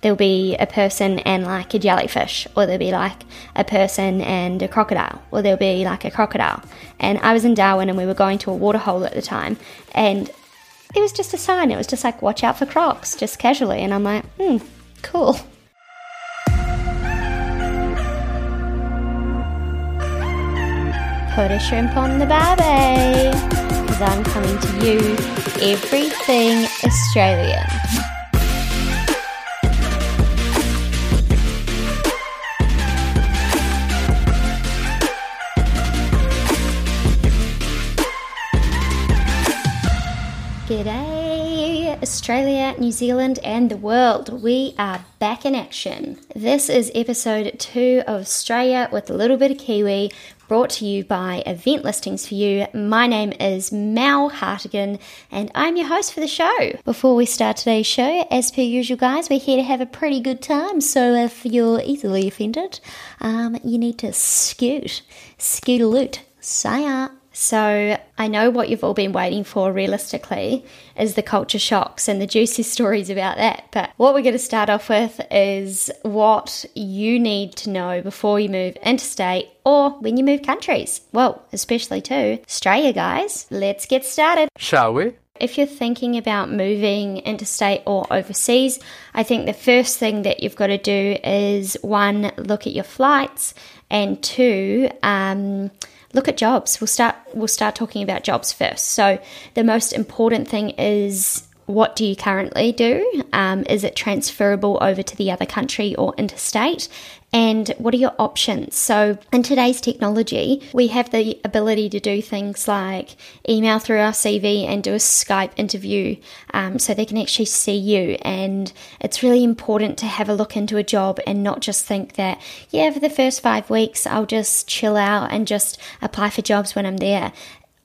there'll be a person and like a jellyfish, or there'll be like a person and a crocodile, or there'll be like a crocodile. And I was in Darwin and we were going to a waterhole at the time, and it was just a sign. It was just like, watch out for crocs, just casually. And I'm like, hmm, cool. Put a shrimp on the barbie. Because I'm coming to you everything Australian. Australia, New Zealand, and the world. We are back in action. This is episode two of Australia with a little bit of Kiwi, brought to you by Event Listings for You. My name is Mal Hartigan, and I'm your host for the show. Before we start today's show, as per usual, guys, we're here to have a pretty good time. So if you're easily offended, um, you need to scoot, scoot a loot. Say. So, I know what you've all been waiting for realistically is the culture shocks and the juicy stories about that. But what we're going to start off with is what you need to know before you move interstate or when you move countries. Well, especially to Australia, guys. Let's get started. Shall we? If you're thinking about moving interstate or overseas, I think the first thing that you've got to do is one, look at your flights, and two, um, look at jobs. We'll start we'll start talking about jobs first. So the most important thing is what do you currently do? Um, is it transferable over to the other country or interstate? And what are your options? So, in today's technology, we have the ability to do things like email through our CV and do a Skype interview um, so they can actually see you. And it's really important to have a look into a job and not just think that, yeah, for the first five weeks, I'll just chill out and just apply for jobs when I'm there.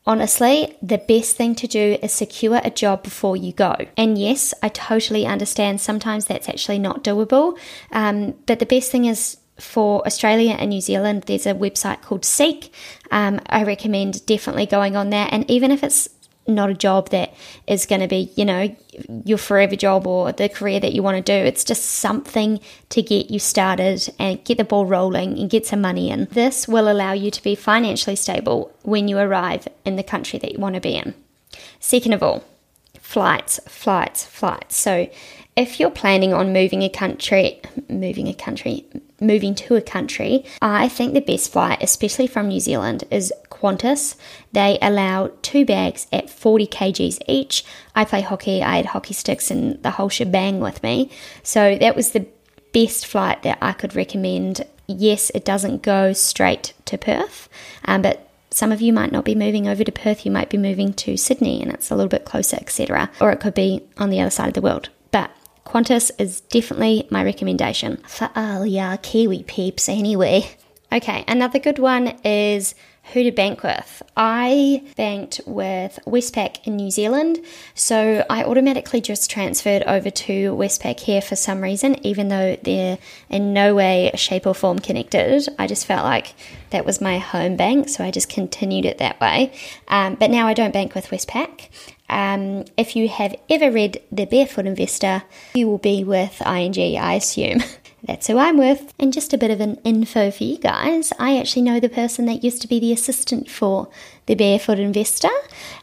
Honestly, the best thing to do is secure a job before you go. And yes, I totally understand sometimes that's actually not doable. Um, but the best thing is for Australia and New Zealand, there's a website called Seek. Um, I recommend definitely going on there. And even if it's not a job that is going to be, you know, your forever job or the career that you want to do. It's just something to get you started and get the ball rolling and get some money in. This will allow you to be financially stable when you arrive in the country that you want to be in. Second of all, flights, flights, flights. So if you're planning on moving a country, moving a country, moving to a country, I think the best flight, especially from New Zealand, is Qantas. They allow two bags at 40 kgs each. I play hockey, I had hockey sticks and the whole shebang with me. So that was the best flight that I could recommend. Yes, it doesn't go straight to Perth, um, but some of you might not be moving over to Perth, you might be moving to Sydney and it's a little bit closer, etc. Or it could be on the other side of the world. But Qantas is definitely my recommendation for all your Kiwi peeps, anyway. Okay, another good one is who to bank with. I banked with Westpac in New Zealand, so I automatically just transferred over to Westpac here for some reason, even though they're in no way, shape, or form connected. I just felt like that was my home bank, so I just continued it that way. Um, but now I don't bank with Westpac. Um, if you have ever read The Barefoot Investor, you will be with ING, I assume. That's who I'm with. And just a bit of an info for you guys I actually know the person that used to be the assistant for the Barefoot Investor,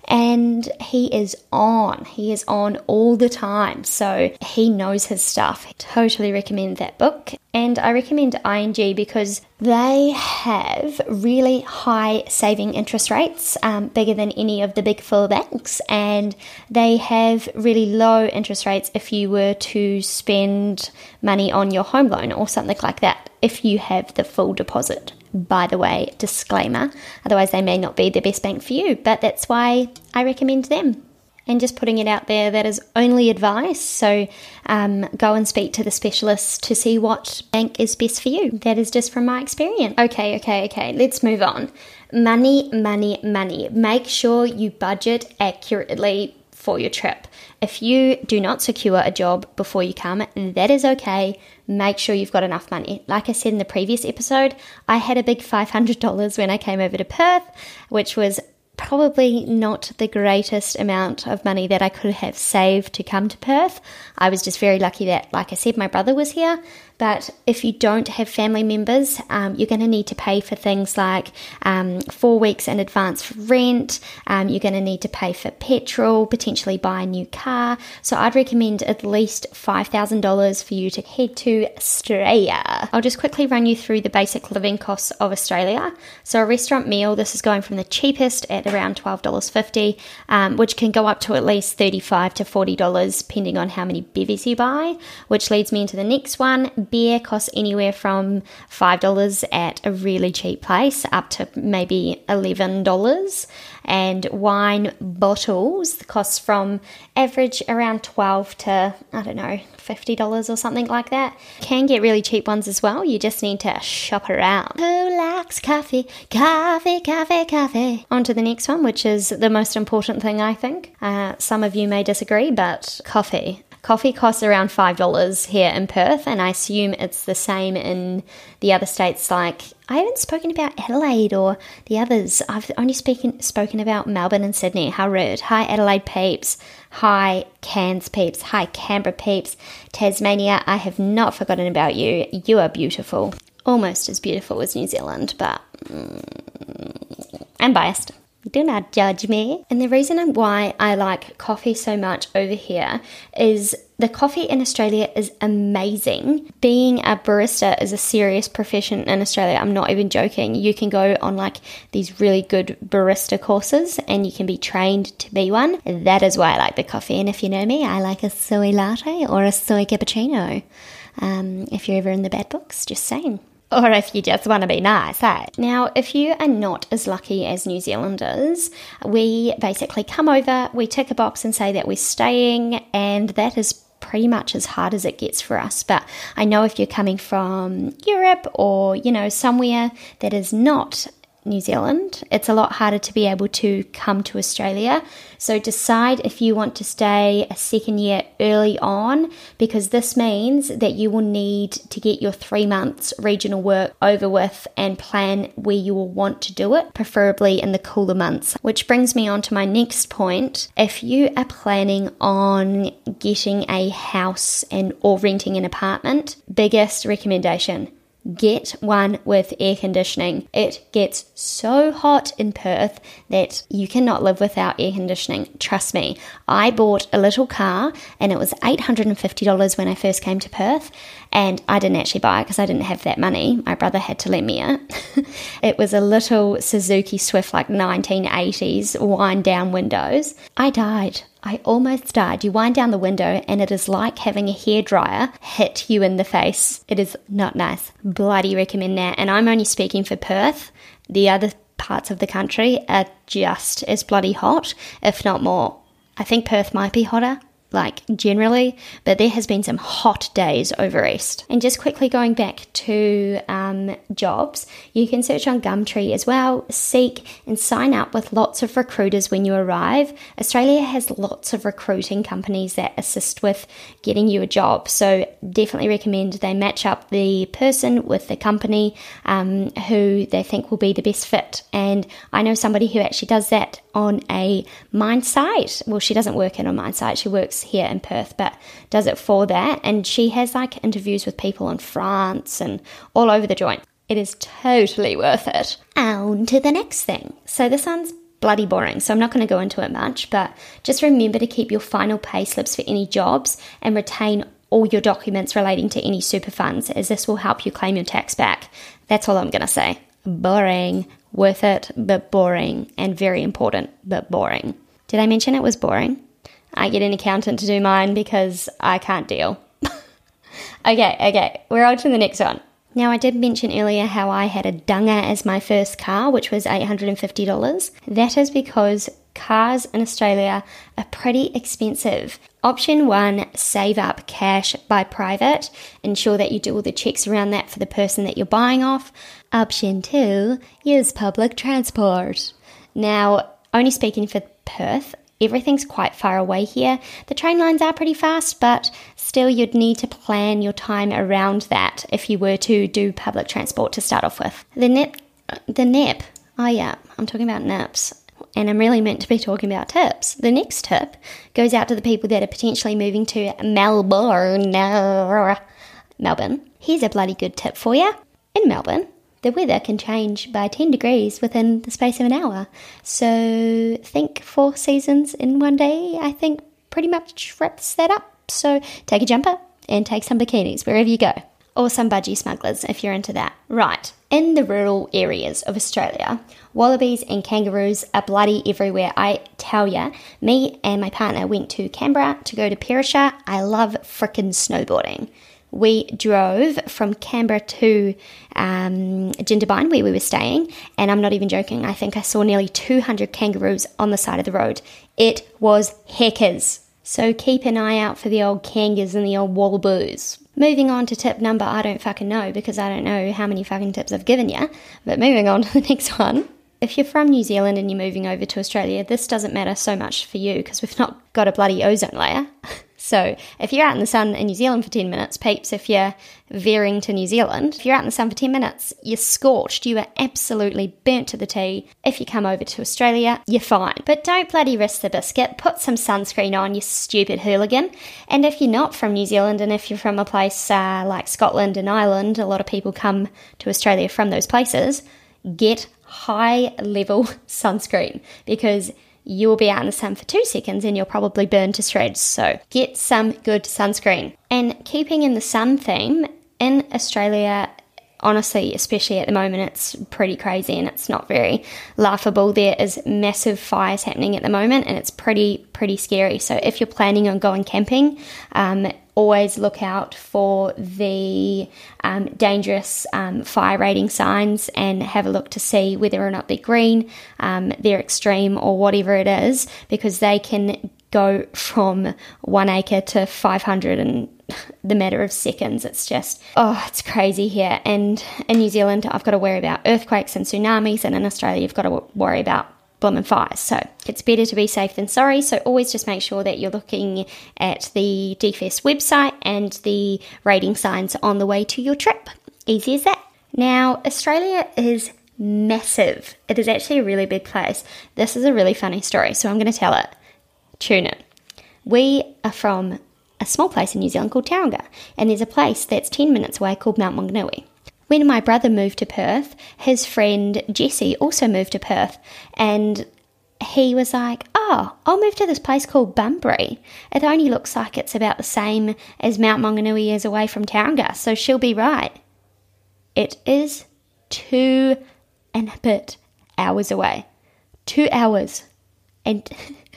and he is on. He is on all the time, so he knows his stuff. Totally recommend that book. And I recommend ING because they have really high saving interest rates, um, bigger than any of the big four banks, and they have really low interest rates if you were to spend money on your home loan or something like that if you have the full deposit by the way, disclaimer. Otherwise, they may not be the best bank for you, but that's why I recommend them. And just putting it out there, that is only advice. So um, go and speak to the specialist to see what bank is best for you. That is just from my experience. Okay, okay, okay, let's move on. Money, money, money. Make sure you budget accurately for your trip. If you do not secure a job before you come, that is okay. Make sure you've got enough money. Like I said in the previous episode, I had a big $500 when I came over to Perth, which was probably not the greatest amount of money that I could have saved to come to Perth. I was just very lucky that, like I said, my brother was here. But if you don't have family members, um, you're going to need to pay for things like um, four weeks in advance for rent. Um, you're going to need to pay for petrol, potentially buy a new car. So I'd recommend at least $5,000 for you to head to Australia. I'll just quickly run you through the basic living costs of Australia. So a restaurant meal, this is going from the cheapest at around $12.50, um, which can go up to at least 35 to $40 depending on how many bevies you buy, which leads me into the next one beer costs anywhere from $5 at a really cheap place up to maybe $11. And wine bottles cost from average around 12 to, I don't know, $50 or something like that. Can get really cheap ones as well. You just need to shop around. Who likes coffee? Coffee, coffee, coffee. On to the next one, which is the most important thing, I think. Uh, some of you may disagree, but coffee. Coffee costs around $5 here in Perth, and I assume it's the same in the other states. Like, I haven't spoken about Adelaide or the others. I've only speaking, spoken about Melbourne and Sydney. How rude. Hi, Adelaide peeps. Hi, Cairns peeps. Hi, Canberra peeps. Tasmania, I have not forgotten about you. You are beautiful. Almost as beautiful as New Zealand, but mm, I'm biased. Do not judge me. And the reason why I like coffee so much over here is the coffee in Australia is amazing. Being a barista is a serious profession in Australia. I'm not even joking. You can go on like these really good barista courses and you can be trained to be one. That is why I like the coffee. And if you know me, I like a soy latte or a soy cappuccino. Um, if you're ever in the bad books, just saying or if you just want to be nice? Now, if you are not as lucky as New Zealanders, we basically come over, we tick a box and say that we're staying, and that is pretty much as hard as it gets for us. But I know if you're coming from Europe or, you know, somewhere that is not New Zealand, it's a lot harder to be able to come to Australia. So decide if you want to stay a second year early on because this means that you will need to get your three months regional work over with and plan where you will want to do it, preferably in the cooler months. Which brings me on to my next point. If you are planning on getting a house and or renting an apartment, biggest recommendation Get one with air conditioning. It gets so hot in Perth that you cannot live without air conditioning. Trust me. I bought a little car and it was $850 when I first came to Perth, and I didn't actually buy it because I didn't have that money. My brother had to lend me it. it was a little Suzuki Swift, like 1980s, wind down windows. I died. I almost died. You wind down the window, and it is like having a hairdryer hit you in the face. It is not nice. Bloody recommend that. And I'm only speaking for Perth. The other parts of the country are just as bloody hot, if not more. I think Perth might be hotter, like generally, but there has been some hot days over east. And just quickly going back to um, jobs, you can search on Gumtree as well, seek and sign up with lots of recruiters when you arrive. Australia has lots of recruiting companies that assist with getting you a job, so definitely recommend they match up the person with the company um, who they think will be the best fit. And I know somebody who actually does that on a mine site. Well, she doesn't work in a mine site, she works here in Perth, but does it for that. And she has like interviews with people in France and all over the joint. It is totally worth it. On to the next thing. So this one's bloody boring, so I'm not going to go into it much, but just remember to keep your final pay slips for any jobs and retain all your documents relating to any super funds, as this will help you claim your tax back. That's all I'm going to say. Boring. Worth it, but boring. And very important, but boring. Did I mention it was boring? I get an accountant to do mine because I can't deal. okay, okay, we're on to the next one. Now, I did mention earlier how I had a Dunga as my first car, which was $850. That is because cars in Australia are pretty expensive. Option one, save up cash, by private, ensure that you do all the checks around that for the person that you're buying off. Option two, use public transport. Now, only speaking for Perth, everything's quite far away here. The train lines are pretty fast, but still, you'd need to plan your time around that if you were to do public transport to start off with. The NIP, the NIP, oh yeah, I'm talking about NIPs. and I'm really meant to be talking about tips. The next tip goes out to the people that are potentially moving to Melbourne. Melbourne. Here's a bloody good tip for you. In Melbourne, the weather can change by 10 degrees within the space of an hour. So think four seasons in one day, I think pretty much wraps that up. So take a jumper and take some bikinis wherever you go. Or some budgie smugglers if you're into that. Right, in the rural areas of Australia, wallabies and kangaroos are bloody everywhere. I tell ya, me and my partner went to Canberra to go to Perisher. I love frickin' snowboarding we drove from Canberra to um, Jindabyne, where we were staying, and I'm not even joking. I think I saw nearly 200 kangaroos on the side of the road. It was heckers. So keep an eye out for the old kangas and the old wallaboos. Moving on to tip number, I don't fucking know because I don't know how many fucking tips I've given you. But moving on to the next one. If you're from New Zealand and you're moving over to Australia, this doesn't matter so much for you because we've not got a bloody ozone layer. So if you're out in the sun in New Zealand for 10 minutes, peeps, if you're veering to New Zealand, if you're out in the sun for 10 minutes, you're scorched. You are absolutely burnt to the tea. If you come over to Australia, you're fine. But don't bloody risk the biscuit. Put some sunscreen on, you stupid hooligan. And if you're not from New Zealand and if you're from a place uh, like Scotland and Ireland, a lot of people come to Australia from those places, get high level sunscreen because you will be out in the sun for two seconds and you'll probably burn to shreds. So get some good sunscreen. And keeping in the sun theme, in Australia, honestly, especially at the moment, it's pretty crazy and it's not very laughable. There is massive fires happening at the moment and it's pretty, pretty scary. So if you're planning on going camping, um, always look out for the um, dangerous um, fire rating signs and have a look to see whether or not they're green, um, they're extreme, or whatever it is, because they can go from one acre to 500 in the matter of seconds. It's just, oh, it's crazy here. And in New Zealand, I've got to worry about earthquakes and tsunamis, and in Australia, you've got to worry about blooming fires. So it's better to be safe than sorry. So always just make sure that you're looking at the DFES website and the rating signs on the way to your trip. Easy as that. Now, Australia is massive. It is actually a really big place. This is a really funny story, so I'm going to tell it. Tune in. We are from a small place in New Zealand called Tauranga, and there's a place that's 10 minutes away called Mount Maunganui. When my brother moved to Perth, his friend Jesse also moved to Perth, and he was like, Oh, I'll move to this place called Bunbury. It only looks like it's about the same as Mount Maunganui is away from Tauranga, so she'll be right. It is two and a bit hours away. Two hours. And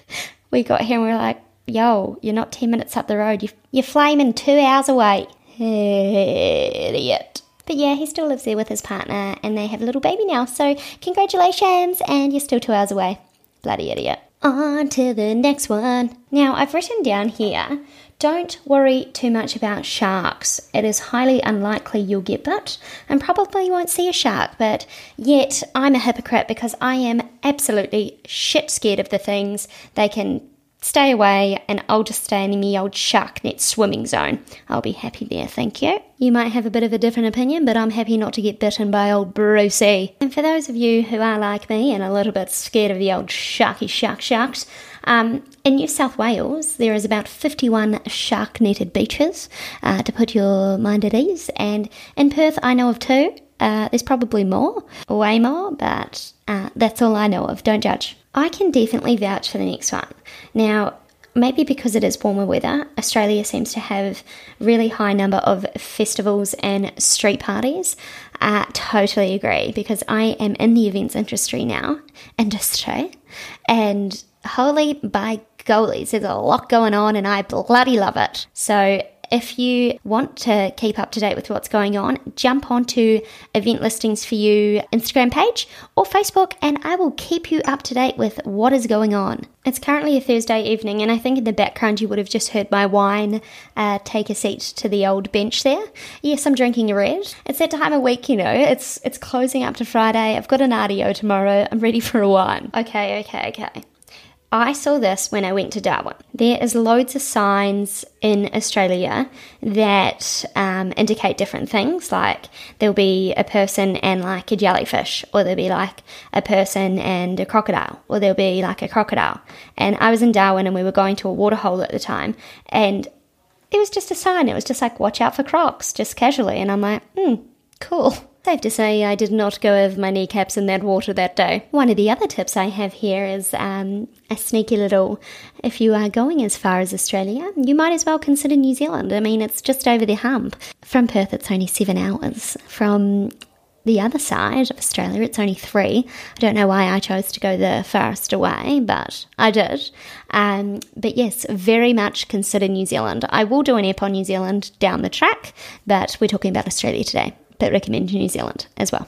we got here and we are like, Yo, you're not 10 minutes up the road. You're flaming two hours away. Idiot. But yeah, he still lives there with his partner and they have a little baby now. So congratulations, and you're still two hours away. Bloody idiot. On to the next one. Now, I've written down here don't worry too much about sharks. It is highly unlikely you'll get bit and probably won't see a shark, but yet I'm a hypocrite because I am absolutely shit scared of the things. They can stay away and I'll just stay in the old shark net swimming zone. I'll be happy there, thank you. You might have a bit of a different opinion, but I'm happy not to get bitten by old Brucey. And for those of you who are like me and a little bit scared of the old sharky shark sharks, um, in New South Wales, there is about 51 shark netted beaches uh, to put your mind at ease. And in Perth, I know of two. Uh, there's probably more, way more, but uh, that's all I know of. Don't judge. I can definitely vouch for the next one. Now, maybe because it is warmer weather, Australia seems to have really high number of festivals and street parties. I totally agree because I am in the events industry now, industry, and holy by goalies, there's a lot going on and I bloody love it. So if you want to keep up to date with what's going on, jump onto Event Listings for You Instagram page or Facebook, and I will keep you up to date with what is going on. It's currently a Thursday evening, and I think in the background you would have just heard my wine uh, take a seat to the old bench there. Yes, I'm drinking a red. It's that time of week, you know. It's it's closing up to Friday. I've got an RDO tomorrow. I'm ready for a wine. Okay, okay, okay. I saw this when I went to Darwin. There is loads of signs in Australia that um, indicate different things. Like there'll be a person and like a jellyfish, or there'll be like a person and a crocodile, or there'll be like a crocodile. And I was in Darwin and we were going to a waterhole at the time, and it was just a sign. It was just like, watch out for crocs, just casually. And I'm like, hmm, cool. Safe to say, I did not go over my kneecaps in that water that day. One of the other tips I have here is um, a sneaky little if you are going as far as Australia, you might as well consider New Zealand. I mean, it's just over the hump. From Perth, it's only seven hours. From the other side of Australia, it's only three. I don't know why I chose to go the farthest away, but I did. Um, but yes, very much consider New Zealand. I will do an Airpod New Zealand down the track, but we're talking about Australia today recommend New Zealand as well.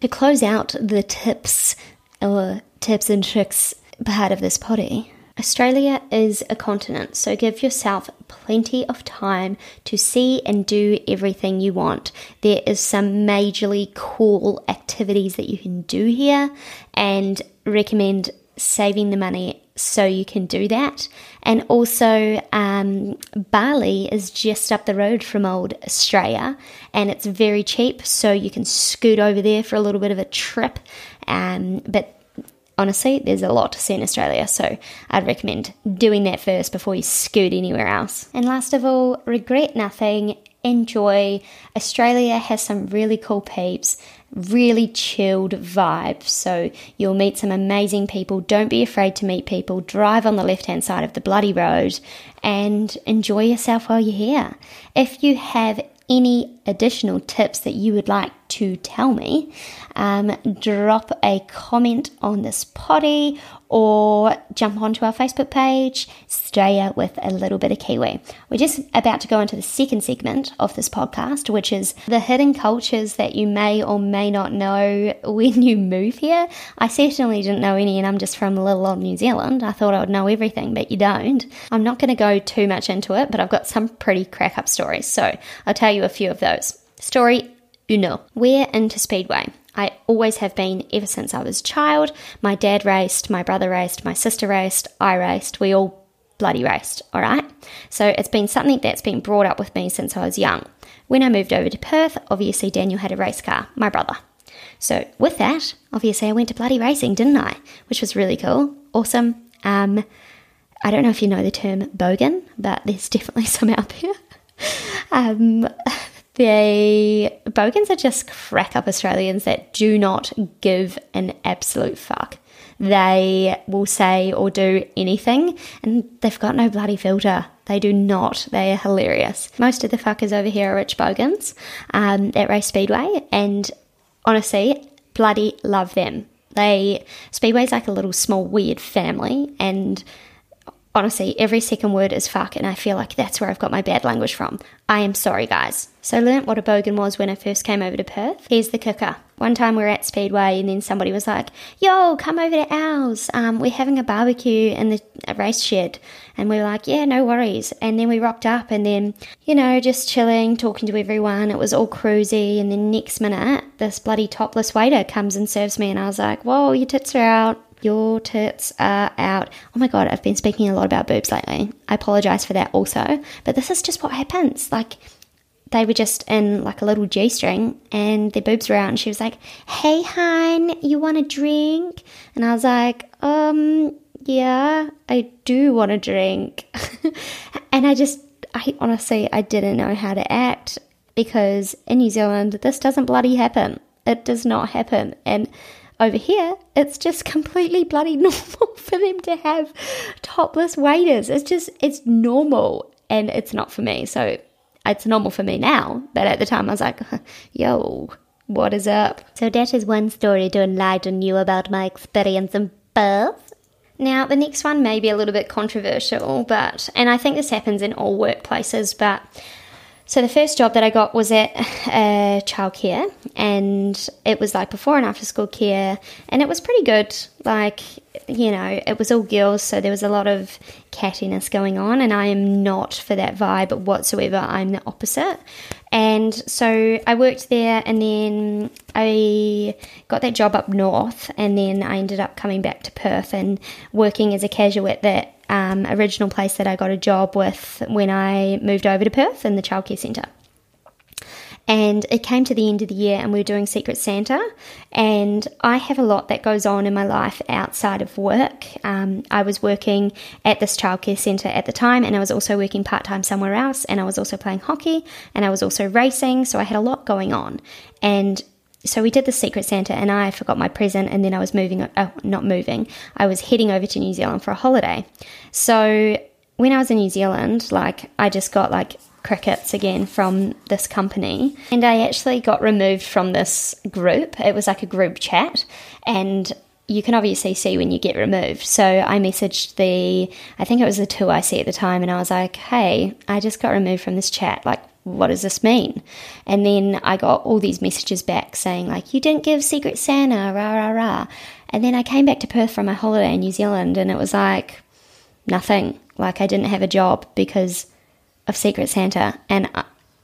to close out the tips or tips and tricks part of this potty, Australia is a continent, so give yourself plenty of time to see and do everything you want. There is some majorly cool activities that you can do here, and recommend saving the money so you can do that. And also, um, Bali is just up the road from old Australia and it's very cheap, so you can scoot over there for a little bit of a trip. Um, but honestly, there's a lot to see in Australia, so I'd recommend doing that first before you scoot anywhere else. And last of all, regret nothing, enjoy. Australia has some really cool peeps really chilled vibe. So you'll meet some amazing people. Don't be afraid to meet people. Drive on the left hand side of the bloody road and enjoy yourself while you're here. If you have any additional tips that you would like to tell me, um, drop a comment on this potty or jump onto our Facebook page, Australia with a little bit of Kiwi. We're just about to go into the second segment of this podcast, which is the hidden cultures that you may or may not know when you move here. I certainly didn't know any, and I'm just from a little old New Zealand. I thought I would know everything, but you don't. I'm not going to go too much into it, but I've got some pretty crack up stories, so I'll tell you a few of those. Story uno. We're into Speedway. I always have been ever since I was a child. My dad raced, my brother raced, my sister raced, I raced. We all bloody raced, all right? So it's been something that's been brought up with me since I was young. When I moved over to Perth, obviously Daniel had a race car, my brother. So with that, obviously I went to bloody racing, didn't I? Which was really cool, awesome. Um, I don't know if you know the term bogan, but there's definitely some out there. um, they bogans are just crack up Australians that do not give an absolute fuck. They will say or do anything and they've got no bloody filter. They do not. They are hilarious. Most of the fuckers over here are rich bogans um, at Race Speedway, and honestly, bloody love them. They Speedway's like a little small weird family, and honestly, every second word is fuck, and I feel like that's where I've got my bad language from. I am sorry, guys. So I learnt what a bogan was when I first came over to Perth. Here's the kicker. One time we were at Speedway and then somebody was like, yo, come over to ours. Um, we're having a barbecue in the race shed. And we were like, yeah, no worries. And then we rocked up and then, you know, just chilling, talking to everyone. It was all cruisy. And then next minute, this bloody topless waiter comes and serves me. And I was like, whoa, your tits are out. Your tits are out. Oh my god, I've been speaking a lot about boobs lately. I apologize for that also. But this is just what happens. Like, they were just in like a little G string and their boobs were out and she was like, Hey hun, you want a drink? And I was like, Um, yeah, I do want a drink. and I just I honestly I didn't know how to act because in New Zealand this doesn't bloody happen. It does not happen. And over here, it's just completely bloody normal for them to have topless waiters. It's just it's normal and it's not for me. So it's normal for me now, but at the time I was like, yo, what is up? So that is one story to enlighten you about my experience in. Now, the next one may be a little bit controversial, but, and I think this happens in all workplaces, but So the first job that I got was at uh, childcare, and it was like before and after school care, and it was pretty good. Like you know, it was all girls, so there was a lot of cattiness going on, and I am not for that vibe whatsoever. I'm the opposite. And so I worked there, and then I got that job up north, and then I ended up coming back to Perth and working as a casual at that um, original place that I got a job with when I moved over to Perth in the childcare centre. And it came to the end of the year, and we were doing Secret Santa. And I have a lot that goes on in my life outside of work. Um, I was working at this childcare centre at the time, and I was also working part time somewhere else. And I was also playing hockey, and I was also racing. So I had a lot going on. And so we did the Secret Santa, and I forgot my present, and then I was moving, uh, oh, not moving, I was heading over to New Zealand for a holiday. So when I was in New Zealand, like I just got like crickets again from this company, and I actually got removed from this group. It was like a group chat, and you can obviously see when you get removed. So I messaged the, I think it was the 2IC at the time, and I was like, hey, I just got removed from this chat. Like, what does this mean? And then I got all these messages back saying, like, you didn't give Secret Santa, rah, rah, rah. And then I came back to Perth from my holiday in New Zealand, and it was like nothing. Like, I didn't have a job because of Secret Santa. And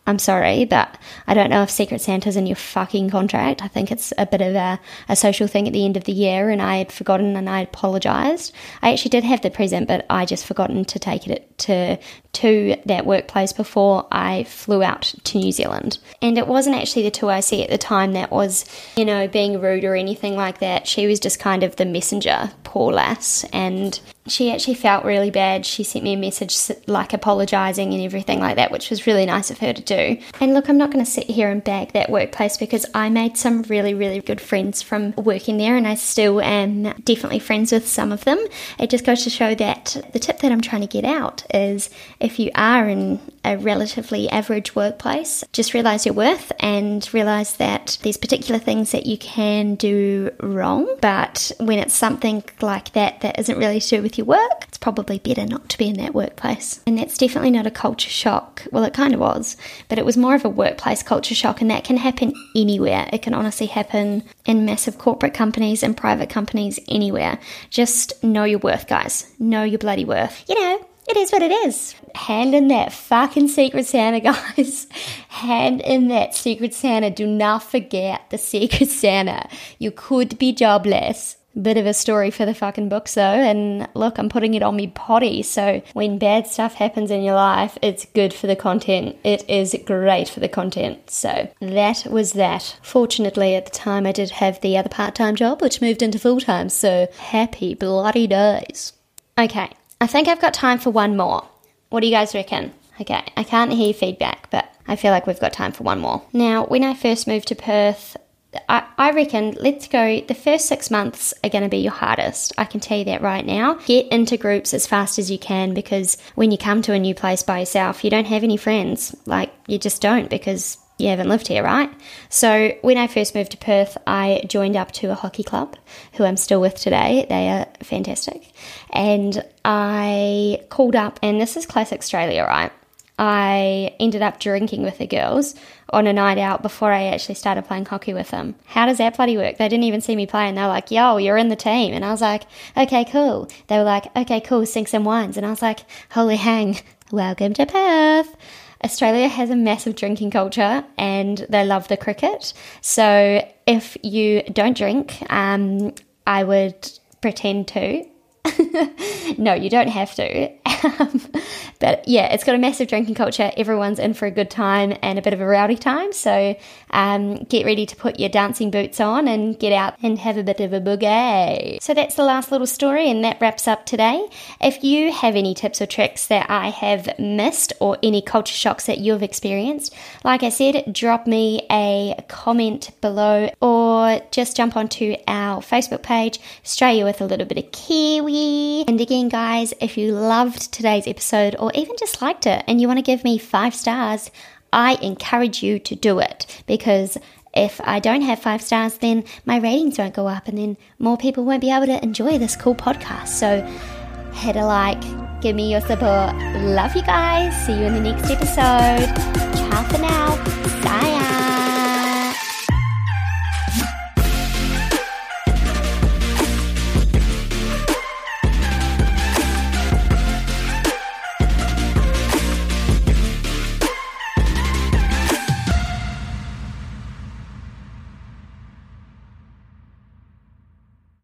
I'm sorry, but I don't know if Secret Santa's in your fucking contract. I think it's a bit of a, a social thing at the end of the year, and I had forgotten and I apologised. I actually did have the present, but I just forgotten to take it to to that workplace before I flew out to New Zealand. And it wasn't actually the 2IC at the time that was, you know, being rude or anything like that. She was just kind of the messenger, poor lass. And she actually felt really bad. She sent me a message like apologising and everything like that, which was really nice of her to do. And look, I'm not going to sit here and bag that workplace because I made some really, really good friends from working there and I still am definitely friends with some of them. It just goes to show that the tip that I'm trying to get out is if you are in a relatively average workplace, just realize your worth and realize that there's particular things that you can do wrong. But when it's something like that that isn't really to do with your work, it's probably better not to be in that workplace. And that's definitely not a culture shock. Well, it kind of was, but it was more of a workplace culture shock, and that can happen anywhere. It can honestly happen in massive corporate companies and private companies anywhere. Just know your worth, guys. Know your bloody worth. You know, it is what it is. Hand in that fucking Secret Santa, guys. Hand in that Secret Santa. Do not forget the Secret Santa. You could be jobless. Bit of a story for the fucking books though, and look, I'm putting it on me potty. So when bad stuff happens in your life, it's good for the content. It is great for the content. So that was that. Fortunately, at the time, I did have the other part time job, which moved into full time. So happy bloody days. Okay, I think I've got time for one more. What do you guys reckon? Okay, I can't hear feedback, but I feel like we've got time for one more. Now, when I first moved to Perth, I, I reckon let's go the first six months are going to be your hardest. I can tell you that right now. Get into groups as fast as you can because when you come to a new place by yourself, you don't have any friends. Like, you just don't because you haven't lived here, right? So when I first moved to Perth, I joined up to a hockey club who I'm still with today. They are fantastic. And I called up, and this is classic Australia, right? I ended up drinking with the girls on a night out before I actually started playing hockey with them. How does that bloody work? They didn't even see me play and they're like, yo, you're in the team. And I was like, okay, cool. They were like, okay, cool, sing some wines. And I was like, holy hang, welcome to Perth. Australia has a massive drinking culture and they love the cricket. So if you don't drink, um, I would pretend to. no, you don't have to. Um, but yeah, it's got a massive drinking culture. Everyone's in for a good time and a bit of a rowdy time. So um, get ready to put your dancing boots on and get out and have a bit of a boogie. So that's the last little story, and that wraps up today. If you have any tips or tricks that I have missed or any culture shocks that you've experienced, like I said, drop me a comment below or just jump onto our Facebook page, Australia with a little bit of Kiwi. And again, guys, if you loved today's episode or even just liked it and you want to give me five stars, I encourage you to do it because if I don't have five stars, then my ratings won't go up and then more people won't be able to enjoy this cool podcast. So hit a like, give me your support. Love you guys. See you in the next episode. Ciao for now. Bye.